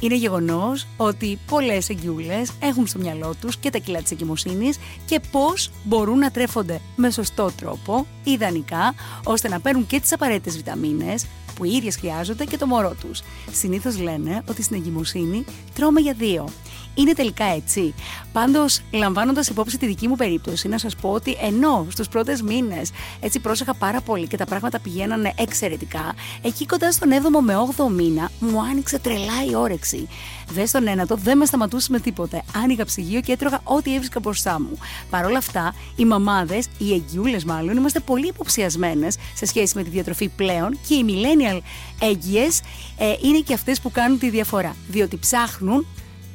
Είναι γεγονός ότι πολλές εγγυούλε έχουν στο μυαλό τους και τα κιλά της εγκυμοσύνης και πώς μπορούν να τρέφονται με σωστό τρόπο, ιδανικά, ώστε να παίρνουν και τις απαραίτητες βιταμίνες που οι ίδιες χρειάζονται και το μωρό τους. Συνήθως λένε ότι στην εγκυμοσύνη τρώμε για δύο. Είναι τελικά έτσι. Πάντως, λαμβάνοντας υπόψη τη δική μου περίπτωση, να σας πω ότι ενώ στους πρώτες μήνες έτσι πρόσεχα πάρα πολύ και τα πράγματα πηγαίνανε εξαιρετικά, εκεί κοντά στον 7ο με 8ο μήνα μου άνοιξε τρελά η όρεξη. Δες στον ένατο δεν με σταματούσε με τίποτε. Άνοιγα ψυγείο και έτρωγα ό,τι έβρισκα μπροστά μου. Παρ' όλα αυτά, οι μαμάδες, οι εγγυούλες μάλλον, είμαστε πολύ υποψιασμένες σε σχέση με τη διατροφή πλέον και οι millennial έγκυες ε, είναι και αυτές που κάνουν τη διαφορά. Διότι ψάχνουν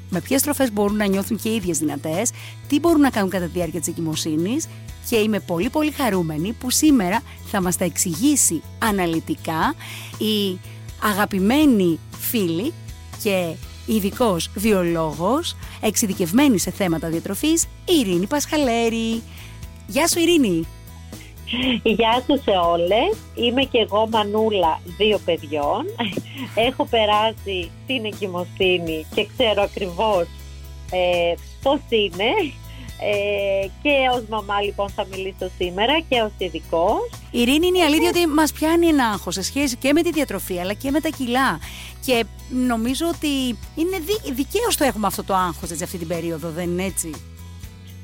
με ποιες τροφέ μπορούν να νιώθουν και οι ίδιες δυνατές, τι μπορούν να κάνουν κατά τη διάρκεια της εγκυμοσύνης και είμαι πολύ πολύ χαρούμενη που σήμερα θα μας τα εξηγήσει αναλυτικά η αγαπημένη φίλη και ειδικός βιολόγος, εξειδικευμένη σε θέματα διατροφής, η Ειρήνη Πασχαλέρη. Γεια σου Ειρήνη! Γεια σου σε όλες. Είμαι και εγώ μανούλα δύο παιδιών. Έχω περάσει την εγκυμοσύνη και ξέρω ακριβώς ε, πώς είναι. Ε, και ως μαμά λοιπόν θα μιλήσω σήμερα και ως ειδικός. Η Ειρήνη είναι η αλήθεια ότι μας πιάνει ένα άγχος σε σχέση και με τη διατροφή αλλά και με τα κιλά. Και νομίζω ότι είναι δικαίως το έχουμε αυτό το άγχος έτσι, αυτή την περίοδο, δεν είναι έτσι;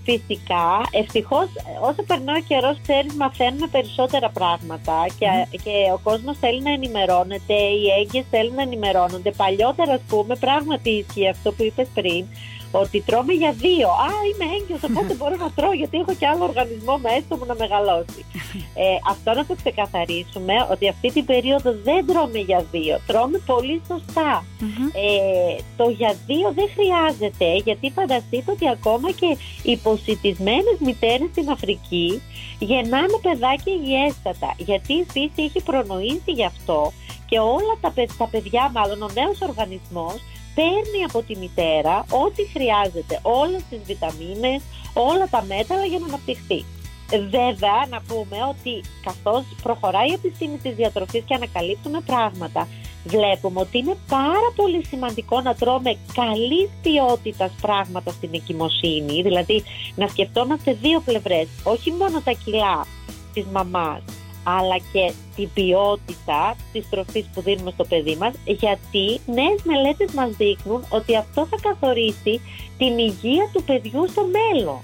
Φυσικά, ευτυχώς, όσο περνάει ο καιρός, ξέρεις, μαθαίνουμε περισσότερα πράγματα και, και ο κόσμος θέλει να ενημερώνεται, οι έγκυες θέλουν να ενημερώνονται. Παλιότερα, ας πούμε, πράγματι ισχύει αυτό που είπες πριν, ότι τρώμε για δύο. Α, είμαι έγκυος, οπότε μπορώ να τρώω γιατί έχω και άλλο οργανισμό μέσα μου να μεγαλώσει. Ε, αυτό να το ξεκαθαρίσουμε, ότι αυτή την περίοδο δεν τρώμε για δύο, τρώμε πολύ Ε, το για δύο δεν χρειάζεται, γιατί φανταστείτε ότι ακόμα και υποσυτισμένες μητέρες στην Αφρική γεννάνε παιδάκια υγιέστατα, γιατί η φύση έχει προνοήσει γι' αυτό και όλα τα, τα παιδιά, μάλλον ο νέος οργανισμός, παίρνει από τη μητέρα ό,τι χρειάζεται, όλες τις βιταμίνες, όλα τα μέταλλα για να αναπτυχθεί. Βέβαια, να πούμε ότι καθώς προχωράει η επιστήμη της διατροφής και ανακαλύπτουμε πράγματα, βλέπουμε ότι είναι πάρα πολύ σημαντικό να τρώμε καλής ποιότητας πράγματα στην εγκυμοσύνη, δηλαδή να σκεφτόμαστε δύο πλευρές, όχι μόνο τα κιλά της μαμάς, αλλά και την ποιότητα της τροφής που δίνουμε στο παιδί μας γιατί νέες μελέτες μας δείχνουν ότι αυτό θα καθορίσει την υγεία του παιδιού στο μέλλον.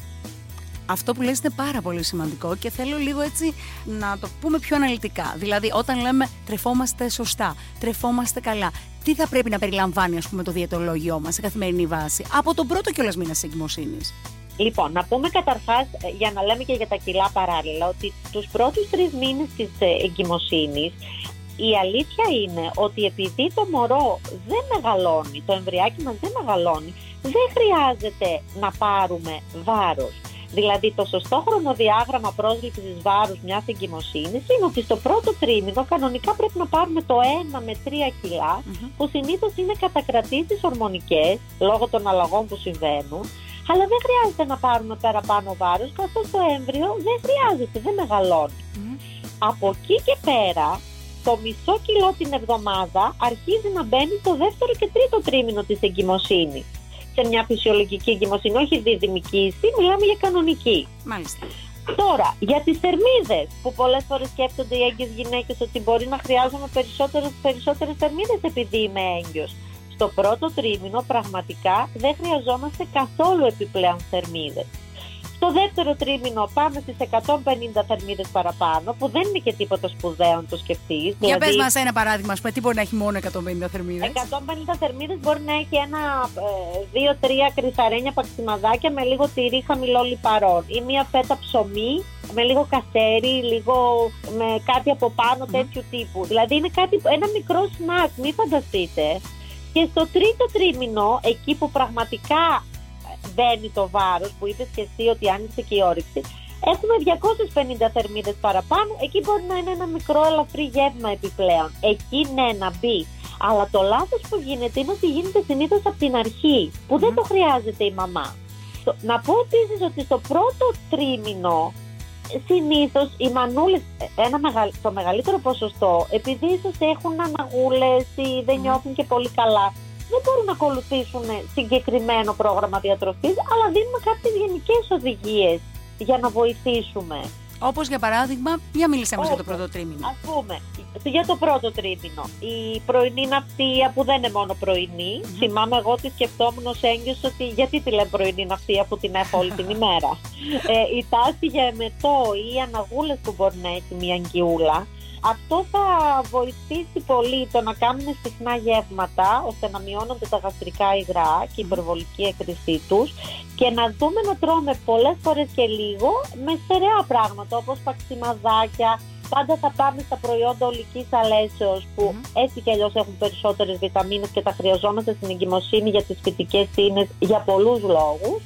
Αυτό που λες είναι πάρα πολύ σημαντικό και θέλω λίγο έτσι να το πούμε πιο αναλυτικά. Δηλαδή όταν λέμε τρεφόμαστε σωστά, τρεφόμαστε καλά, τι θα πρέπει να περιλαμβάνει ας πούμε το διαιτολόγιό μας σε καθημερινή βάση; Από τον πρώτο κιόλας μήνα της εγκυμοσύνης. Λοιπόν, να πούμε καταρχάς, ε, για να λέμε και για τα κιλά παράλληλα, ότι τους πρώτους τρεις μήνες της ε, εγκυμοσύνης η αλήθεια είναι ότι επειδή το μωρό δεν μεγαλώνει, το εμβριάκι μας δεν μεγαλώνει, δεν χρειάζεται να πάρουμε βάρος. Δηλαδή το σωστό χρονοδιάγραμμα πρόσληψης βάρους μιας εγκυμοσύνης είναι ότι στο πρώτο τρίμηνο κανονικά πρέπει να πάρουμε το 1 με 3 κιλα που συνήθως είναι κατακρατήσεις ορμονικές λόγω των αλλαγών που συμβαίνουν αλλά δεν χρειάζεται να πάρουμε παραπάνω βάρος, καθώς το έμβριο δεν χρειάζεται, δεν μεγαλώνει. Από εκεί και πέρα, το μισό κιλό την εβδομάδα αρχίζει να μπαίνει στο δεύτερο και τρίτο τρίμηνο της εγκυμοσύνης. Σε μια φυσιολογική εγκυμοσύνη, όχι διδυμική, μιλάμε για κανονική. Μάλιστα. Τώρα, για τις θερμίδες, που πολλές φορές σκέφτονται οι έγκυες γυναίκες ότι μπορεί να χρειάζομαι περισσότερες, περισσότερες θερμίδες επειδή είμαι έγκυος στο πρώτο τρίμηνο πραγματικά δεν χρειαζόμαστε καθόλου επιπλέον θερμίδες. Στο δεύτερο τρίμηνο πάμε στις 150 θερμίδες παραπάνω, που δεν είναι και τίποτα σπουδαίο αν το σκεφτείς. Για δηλαδή, πες μας ένα παράδειγμα, πούμε, τι μπορεί να έχει μόνο 150 θερμίδες; 150 θερμίδες μπορεί να έχει ένα, ε, δύο-τρία κρυθαρένια παξιμαδάκια με λίγο τυρί χαμηλό λιπαρών ή μία φέτα ψωμί με λίγο καστέρι, λίγο με κάτι από πάνω τέτοιου τύπου. Δηλαδή είναι κάτι, ένα μικρό σνακ, μην φανταστείτε Και στο τρίτο τρίμηνο, εκεί που πραγματικά μπαίνει το βάρος, που είπες και εσύ ότι άνοιξε και η όρεξη, έχουμε 250 θερμίδες παραπάνω, εκεί μπορεί να είναι ένα μικρό ελαφρύ γεύμα επιπλέον. Εκεί ναι, να μπει. Αλλά το λάθος που γίνεται είναι ότι γίνεται συνήθως από την αρχή, που δεν το χρειάζεται η μαμά. Να πω επίσης ότι στο πρώτο τρίμηνο συνήθως οι μανούλες, ένα το μεγαλύτερο ποσοστό, επειδή ίσως έχουν αναγούλες ή δεν νιώθουν και πολύ καλά, δεν μπορούν να ακολουθήσουν συγκεκριμένο πρόγραμμα διατροφής, αλλά δίνουμε κάποιες γενικές οδηγίες για να βοηθήσουμε. Όπως για παράδειγμα, για μίλησέ μας για το πρώτο τρίμηνο. Ας πούμε, για το πρώτο τρίμηνο. Η πρωινή ναυτία που δεν είναι μόνο πρωινή. Mm-hmm. Θυμάμαι εγώ ότι σκεφτόμουν ως έγκυος ότι γιατί τη λέμε πρωινή ναυτία που την έχω όλη την ημέρα. ε, η τάση για εμετό ή οι αναγούλες που μπορεί να έχει μια αγκιούλα αυτό θα βοηθήσει πολύ το να κάνουμε συχνά γεύματα ώστε να μειώνονται τα γαστρικά υγρά και η υπερβολική έκρησή τους και να δούμε να τρώμε πολλές φορές και λίγο με στερεά πράγματα όπως παξιμαδάκια, πάντα θα πάμε στα προϊόντα ολικής αλέσεως που έτσι κι αλλιώς έχουν περισσότερες βιταμίνες και τα χρειαζόμαστε στην εγκυμοσύνη για τις φυτικές ίνες για πολλούς λόγους.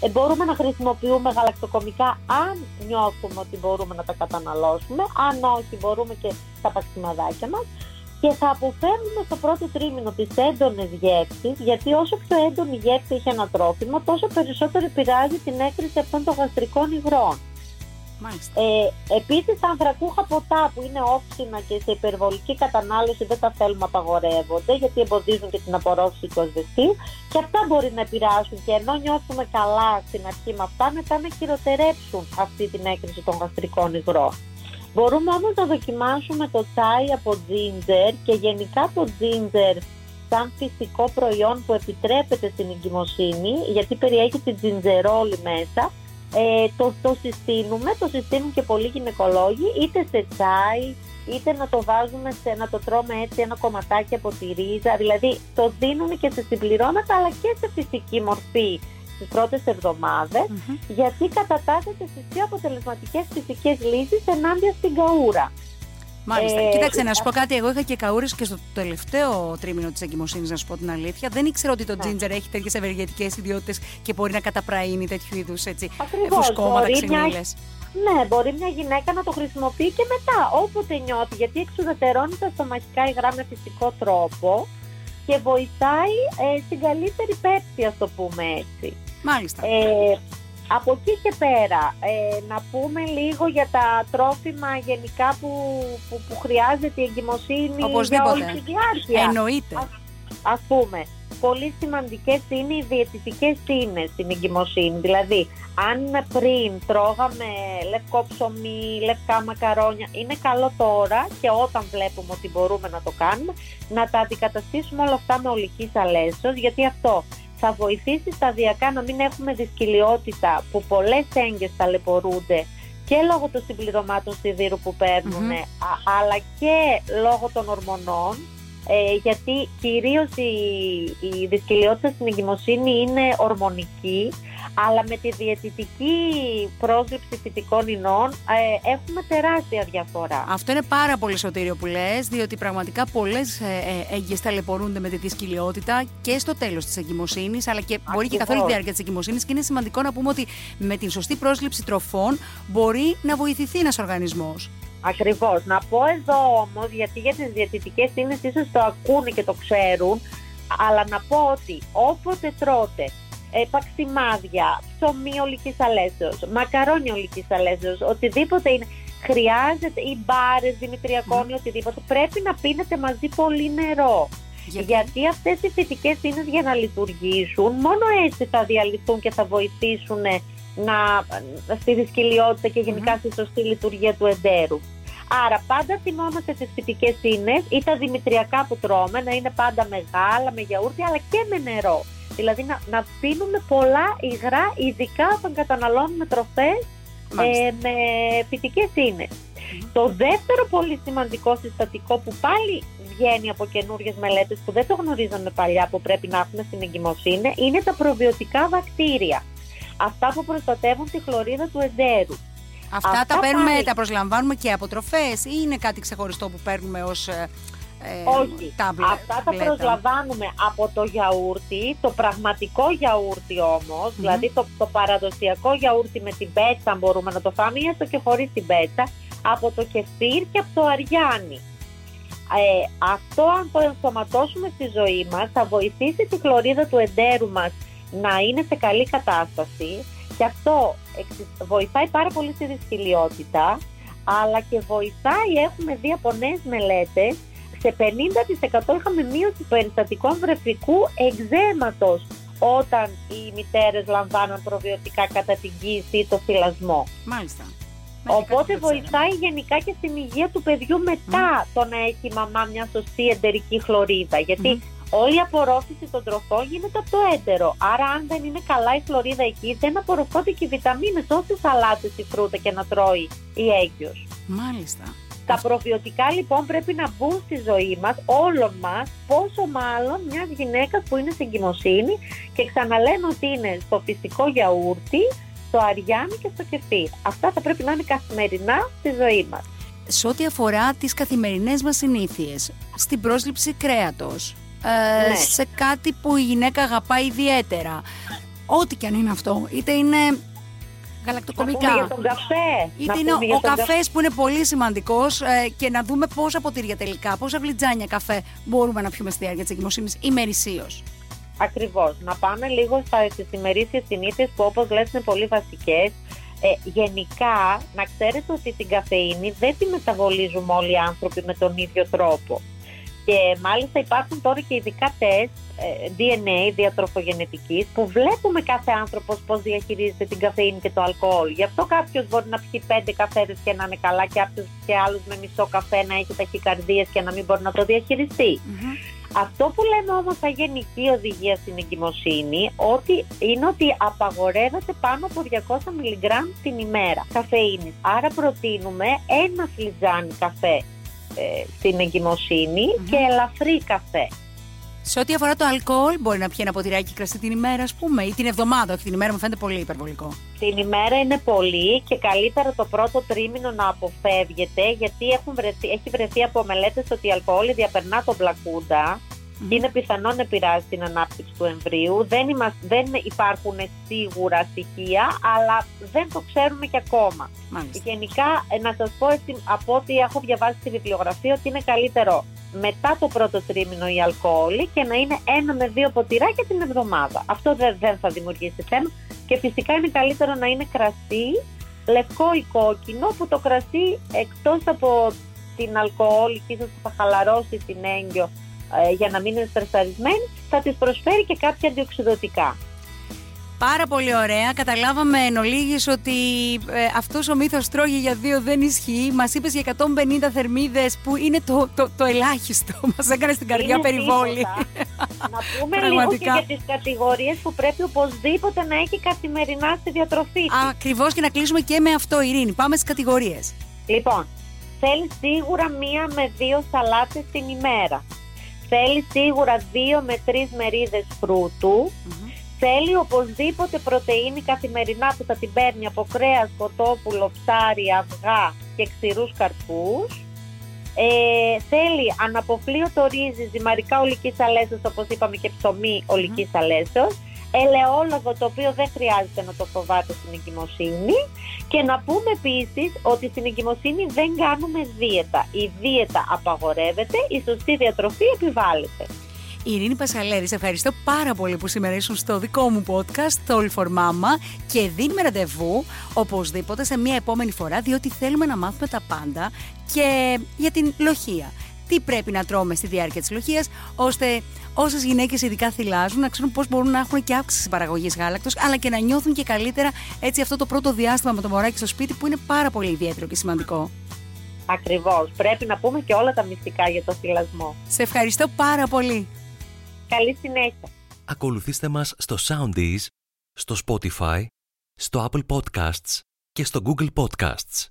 Ε, μπορούμε να χρησιμοποιούμε γαλακτοκομικά αν νιώθουμε ότι μπορούμε να τα καταναλώσουμε. Αν όχι, μπορούμε και τα παξιμαδάκια μας. Και θα αποφεύγουμε στο πρώτο τρίμηνο τις έντονες γεύσεις, γιατί όσο πιο έντονη γεύση έχει ένα τρόφιμο, τόσο περισσότερο επηρεάζει την έκρηση αυτών των γαστρικών υγρών. Ε, Επίσης, τα ανθρακούχα ποτά που είναι όξινα και σε υπερβολική κατανάλωση δεν τα θέλουμε απαγορεύονται γιατί εμποδίζουν και την απορρόφηση του ασβεστίου και αυτά μπορεί να επηρεάσουν και ενώ νιώθουμε καλά στην αρχή με αυτά, μετά να χειροτερέψουν αυτή την έκρηση των γαστρικών υγρών. Μπορούμε όμως να δοκιμάσουμε το τσάι από ginger και γενικά το ginger σαν φυσικό προϊόν που επιτρέπεται στην εγκυμοσύνη γιατί περιέχει την τζιντζερόλη μέσα ε, το, το συστήνουμε, το συστήνουν και πολλοί γυναικολόγοι, είτε σε τσάι, είτε να το βάζουμε σε, να το τρώμε έτσι ένα κομματάκι από τη ρίζα, δηλαδή το δίνουν και σε συμπληρώματα αλλά και σε φυσική μορφή στις πρώτες γιατί κατατάσσεται στις πιο αποτελεσματικές φυσικές λύσεις ενάντια στην καούρα. Μάλιστα. Ε, Κοίταξε, να σου πω κάτι. Εγώ είχα και καούρες και στο τελευταίο τρίμηνο της εγκυμοσύνης, να σου πω την αλήθεια. Δεν ήξερα ότι το ναι. ginger έχει τέτοιες ευεργετικές ιδιότητες και μπορεί να καταπραίνει τέτοιου είδους φουσκώματα, ξυνήλε. Ναι, μπορεί μια γυναίκα να το χρησιμοποιεί και μετά, όποτε νιώθει, γιατί εξουδετερώνει τα στομαχικά υγρά με φυσικό τρόπο και βοηθάει ε, στην καλύτερη πέψη, ας το πούμε έτσι. Μάλιστα. Ε, από εκεί και πέρα, ε, να πούμε λίγο για τα τρόφιμα γενικά που, που, που χρειάζεται η εγκυμοσύνη για όλη τη διάρκεια. Εννοείται. Ας, ας πούμε, πολύ σημαντικές είναι οι διαιτητικές ίνες στην εγκυμοσύνη. Δηλαδή, αν πριν τρώγαμε λευκό ψωμί, λευκά μακαρόνια, είναι καλό τώρα και όταν βλέπουμε ότι μπορούμε να το κάνουμε, να τα αντικαταστήσουμε όλα αυτά με ολικής αλέσσος, γιατί αυτό θα βοηθήσει σταδιακά να μην έχουμε δυσκολιότητα που πολλές έγκες ταλαιπωρούνται και λόγω των συμπληρωμάτων σιδήρου που παιρνουν αλλά και λόγω των ορμονών ε, γιατί κυρίως η, η δυσκολιότητα στην εγκυμοσύνη είναι ορμονική αλλά με τη διαιτητική πρόσληψη φυτικών ινών ε, έχουμε τεράστια διαφορά. Αυτό είναι πάρα πολύ σωτήριο που λες, διότι πραγματικά πολλές ε, ε, ταλαιπωρούνται με τη δυσκολιότητα και στο τέλος της εγκυμοσύνης, αλλά και μπορεί και καθ' όλη τη διάρκεια της εγκυμοσύνης και είναι σημαντικό να πούμε ότι με την σωστή πρόσληψη τροφών μπορεί να βοηθηθεί ένας οργανισμός. Ακριβώς. Να πω εδώ όμως, γιατί για τις διαιτητικές ίνες ίσως το ακούνε και το ξέρουν, αλλά να πω ότι όποτε τρώτε ε, παξιμάδια, ψωμί ολικής αλέσεως, μακαρόνι ολικής αλέσεως, οτιδήποτε είναι, χρειάζεται, ή μπάρες δημητριακών ή οτιδήποτε, πρέπει να πίνετε μαζί πολύ νερό. Γιατί, Γιατί αυτές οι φυτικές ίνες για να λειτουργήσουν, μόνο έτσι θα διαλυθούν και θα βοηθήσουν να, στη δυσκολιότητα και γενικά στη σωστή λειτουργία του εντέρου. Άρα πάντα θυμόμαστε τις φυτικές ίνες ή τα δημητριακά που τρώμε να είναι πάντα μεγάλα, με γιαούρτι αλλά και με νερό. Δηλαδή να, να πίνουμε πολλά υγρά, ειδικά όταν καταναλώνουμε τροφές ε, με φυτικές Το δεύτερο πολύ σημαντικό συστατικό που πάλι βγαίνει από καινούριες μελέτες που δεν το γνωρίζαμε παλιά που πρέπει να έχουμε στην εγκυμοσύνη είναι τα προβιωτικά βακτήρια. Αυτά που προστατεύουν τη χλωρίδα του εντέρου. Αυτά, τα παίρνουμε, τα προσλαμβάνουμε και από τροφές ή είναι κάτι ξεχωριστό που παίρνουμε ως ε, ε, Όχι. Αυτά τα προσλαμβάνουμε από το γιαούρτι, το πραγματικό γιαούρτι όμως, δηλαδή το, το παραδοσιακό γιαούρτι με την πέτσα μπορούμε να το φάμε ή έστω και χωρίς την πέτσα, από το κεφίρ και από το αριάνι. Ε, αυτό αν το ενσωματώσουμε στη ζωή μας θα βοηθήσει τη χλωρίδα του εντέρου μας να είναι σε καλή κατάσταση και αυτό βοηθάει πάρα πολύ στη δυσκολιότητα αλλά και βοηθάει, έχουμε δει από νέες μελέτες, σε 50% είχαμε μείωση περιστατικών βρεφικού εξέματος όταν οι μητέρες λαμβάνουν προβιωτικά κατά την κοίηση ή το φυλασμό. Μάλιστα. Οπότε βοηθάει γενικά και στην υγεία του παιδιού μετά το να έχει η μαμά μια σωστή εντερική χλωρίδα. Όλη η απορρόφηση των τροφών γίνεται από το έντερο. Άρα, αν δεν είναι καλά η χλωρίδα εκεί, δεν απορροφώνται και οι βιταμίνες, όσες σαλάτες ή φρούτα και να τρώει η έγκυος. Μάλιστα. Τα προβιωτικά λοιπόν πρέπει να μπουν στη ζωή μας, όλων μας, πόσο μάλλον μιας γυναίκας που είναι στην κοιμοσύνη και ξαναλένε ότι είναι στο φυσικό γιαούρτι, στο αριάνι και στο κεφίρ. Αυτά θα πρέπει να είναι καθημερινά στη ζωή μας. Σε ό,τι αφορά τις καθημερινές μας συνήθειες, στην πρόσληψη κρέατος, ε, ναι. σε κάτι που η γυναίκα αγαπάει ιδιαίτερα, ό,τι και αν είναι αυτό, είτε είναι γαλακτοκομικά. για τον καφέ. Είτε είναι ο καφέ που είναι πολύ σημαντικός ε, και να δούμε πόσα ποτήρια τελικά, πόσα βλιτζάνια καφέ μπορούμε να πιούμε στη διάρκεια της εγκυμοσύνη ημερησίως. Ακριβώς. Να πάμε λίγο στις ημερήσιες συνήθειες που, όπως λες, είναι πολύ βασικές. Ε, γενικά, να ξέρετε ότι την καφεΐνη δεν τη μεταβολίζουμε όλοι οι άνθρωποι με τον ίδιο τρόπο. Και μάλιστα υπάρχουν τώρα και ειδικά τεστ ε, DNA διατροφογενετικής που βλέπουμε κάθε άνθρωπος πώς διαχειρίζεται την καφεΐνη και το αλκοόλ. Γι' αυτό κάποιος μπορεί να πιει πέντε καφέδες και να είναι καλά και κάποιος και άλλος με μισό καφέ να έχει ταχυκαρδίες και να μην μπορεί να το διαχειριστεί. Αυτό που λέμε όμως σαν γενική οδηγία στην εγκυμοσύνη ότι είναι ότι απαγορεύεται πάνω από 200 μιλιγκράμμ την ημέρα καφεΐνης. Άρα προτείνουμε ένα φλιτζάνι καφέ ε, στην εγκυμοσυνη και ελαφρύ καφέ. Σε ό,τι αφορά το αλκοόλ, μπορεί να πιει ένα ποτηράκι κρασί την ημέρα, ας πούμε, ή την εβδομάδα. Όχι την ημέρα, μου φαίνεται πολύ υπερβολικό. Την ημέρα είναι πολύ και καλύτερα το πρώτο τρίμηνο να αποφεύγεται, γιατί έχουν βρεθεί, έχει βρεθεί από μελέτες ότι η αλκοόλ διαπερνά τον πλακούντα mm. είναι πιθανό να επηρεάζει την ανάπτυξη του εμβρίου. Δεν, δεν υπάρχουν σίγουρα στοιχεία, αλλά δεν το ξέρουμε και ακόμα. Μάλιστα. Γενικά, ε, να σας πω από ό,τι έχω διαβάσει στη βιβλιογραφία ότι είναι καλύτερο μετά το πρώτο τρίμηνο η αλκοόλη και να είναι ένα με δύο ποτηράκια την εβδομάδα. Αυτό δεν, δεν θα δημιουργήσει θέμα και φυσικά είναι καλύτερο να είναι κρασί, λευκό ή κόκκινο που το κρασί εκτός από την αλκοόλη και ίσως θα χαλαρώσει την έγκυο ε, για να μην είναι στρεσαρισμένη, θα της προσφέρει και κάποια αντιοξυδοτικά. Πάρα πολύ ωραία. Καταλάβαμε εν ολίγης ότι ε, αυτός ο μύθος τρώγει για δύο δεν ισχύει. Μας είπες για 150 θερμίδες που είναι το, το, το ελάχιστο. Μας έκανε στην καρδιά είναι περιβόλη. να πούμε λίγο και για τις κατηγορίες που πρέπει οπωσδήποτε να έχει καθημερινά στη διατροφή. Ακριβώς και να κλείσουμε και με αυτό Ειρήνη. Πάμε στις κατηγορίες. Λοιπόν, θέλεις σίγουρα μία με δύο σαλάτες την ημέρα. Θέλει σίγουρα δύο με τρεις μερίδες Θέλει οπωσδήποτε πρωτεΐνη καθημερινά που θα την παίρνει από κρέας, κοτόπουλο, ψάρι, αυγά και ξηρούς καρπούς. Ε, θέλει αναποφλίωτο ρύζι, ζυμαρικά ολικής αλέσεως όπως είπαμε και ψωμί ολικής αλέσεως ελαιόλογο το οποίο δεν χρειάζεται να το φοβάται στην εγκυμοσύνη και να πούμε επίσης ότι στην εγκυμοσύνη δεν κάνουμε δίαιτα. Η δίαιτα απαγορεύεται, η σωστή διατροφή επιβάλλεται. Ειρήνη Πασαλέρη, σε ευχαριστώ πάρα πολύ που σήμερα ήσουν στο δικό μου podcast, το All for Mama, και δίνουμε ραντεβού οπωσδήποτε σε μια επόμενη φορά, διότι θέλουμε να μάθουμε τα πάντα και για την λοχεία τι πρέπει να τρώμε στη διάρκεια της λοχεία, ώστε όσες γυναίκες ειδικά θυλάζουν να ξέρουν πώς μπορούν να έχουν και αύξηση παραγωγής γάλακτος, αλλά και να νιώθουν και καλύτερα έτσι αυτό το πρώτο διάστημα με το μωράκι στο σπίτι που είναι πάρα πολύ ιδιαίτερο και σημαντικό. Ακριβώς. Πρέπει να πούμε και όλα τα μυστικά για το θυλασμό. Σε ευχαριστώ πάρα πολύ. Καλή συνέχεια. Ακολουθήστε μας στο Soundees, στο Spotify, στο Apple Podcasts και στο Google Podcasts.